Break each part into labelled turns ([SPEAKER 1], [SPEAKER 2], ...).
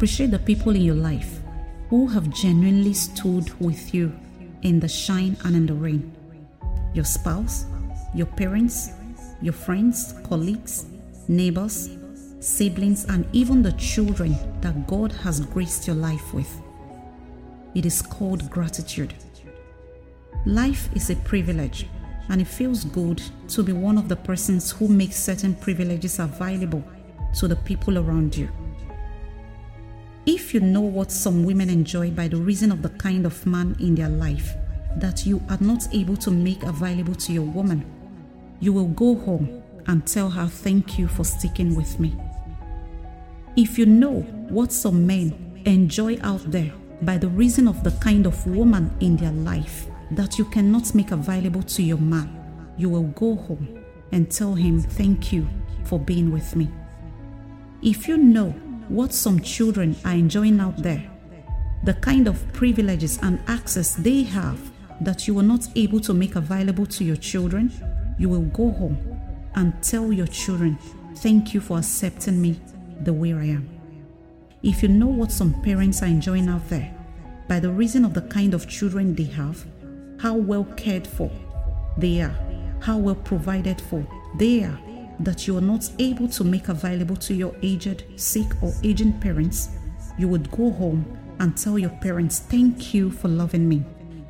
[SPEAKER 1] Appreciate the people in your life who have genuinely stood with you in the shine and in the rain. Your spouse, your parents, your friends, colleagues, neighbors, siblings, and even the children that God has graced your life with. It is called gratitude. Life is a privilege, and it feels good to be one of the persons who make certain privileges available to the people around you. If you know what some women enjoy by the reason of the kind of man in their life that you are not able to make available to your woman, you will go home and tell her thank you for sticking with me. If you know what some men enjoy out there by the reason of the kind of woman in their life that you cannot make available to your man, you will go home and tell him thank you for being with me. If you know what some children are enjoying out there, the kind of privileges and access they have that you were not able to make available to your children, you will go home and tell your children, Thank you for accepting me the way I am. If you know what some parents are enjoying out there, by the reason of the kind of children they have, how well cared for they are, how well provided for they are, that you are not able to make available to your aged, sick, or aging parents, you would go home and tell your parents, Thank you for loving me,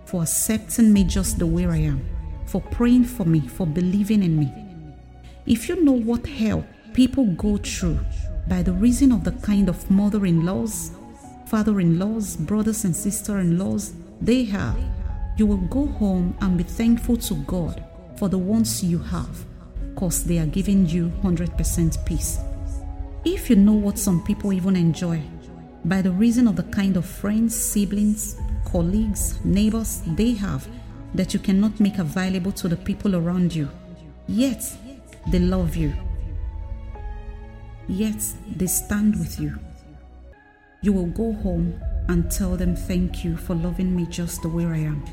[SPEAKER 1] for accepting me just the way I am, for praying for me, for believing in me. If you know what hell people go through by the reason of the kind of mother in laws, father in laws, brothers and sister in laws they have, you will go home and be thankful to God for the ones you have because they are giving you 100% peace. If you know what some people even enjoy by the reason of the kind of friends, siblings, colleagues, neighbors they have that you cannot make available to the people around you, yet they love you, yet they stand with you. You will go home and tell them thank you for loving me just the way I am.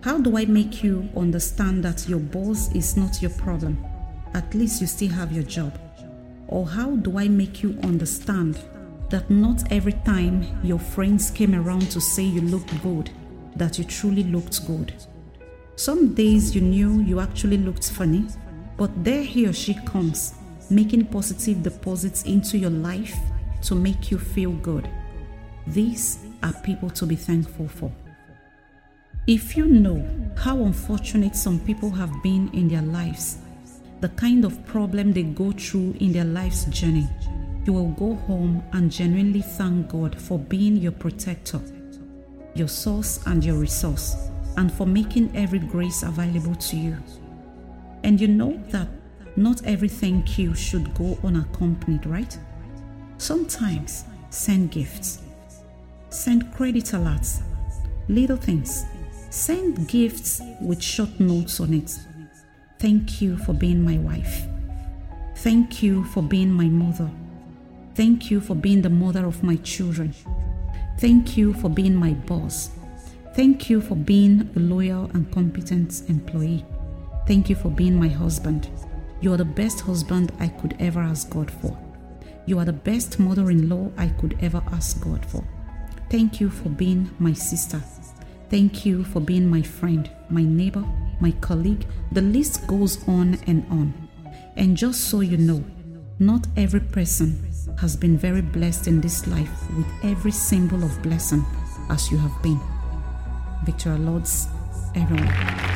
[SPEAKER 1] How do I make you understand that your boss is not your problem? At least you still have your job. Or how do I make you understand that not every time your friends came around to say you looked good, that you truly looked good? Some days you knew you actually looked funny, but there he or she comes, making positive deposits into your life to make you feel good. These are people to be thankful for. If you know how unfortunate some people have been in their lives, the kind of problem they go through in their life's journey, you will go home and genuinely thank God for being your protector, your source, and your resource, and for making every grace available to you. And you know that not every thank you should go unaccompanied, right? Sometimes send gifts, send credit alerts, little things Send gifts with short notes on it. Thank you for being my wife. Thank you for being my mother. Thank you for being the mother of my children. Thank you for being my boss. Thank you for being a loyal and competent employee. Thank you for being my husband. You are the best husband I could ever ask God for. You are the best mother in law I could ever ask God for. Thank you for being my sister. Thank you for being my friend, my neighbor, my colleague. The list goes on and on. And just so you know, not every person has been very blessed in this life with every symbol of blessing as you have been. Victoria Lords, everyone.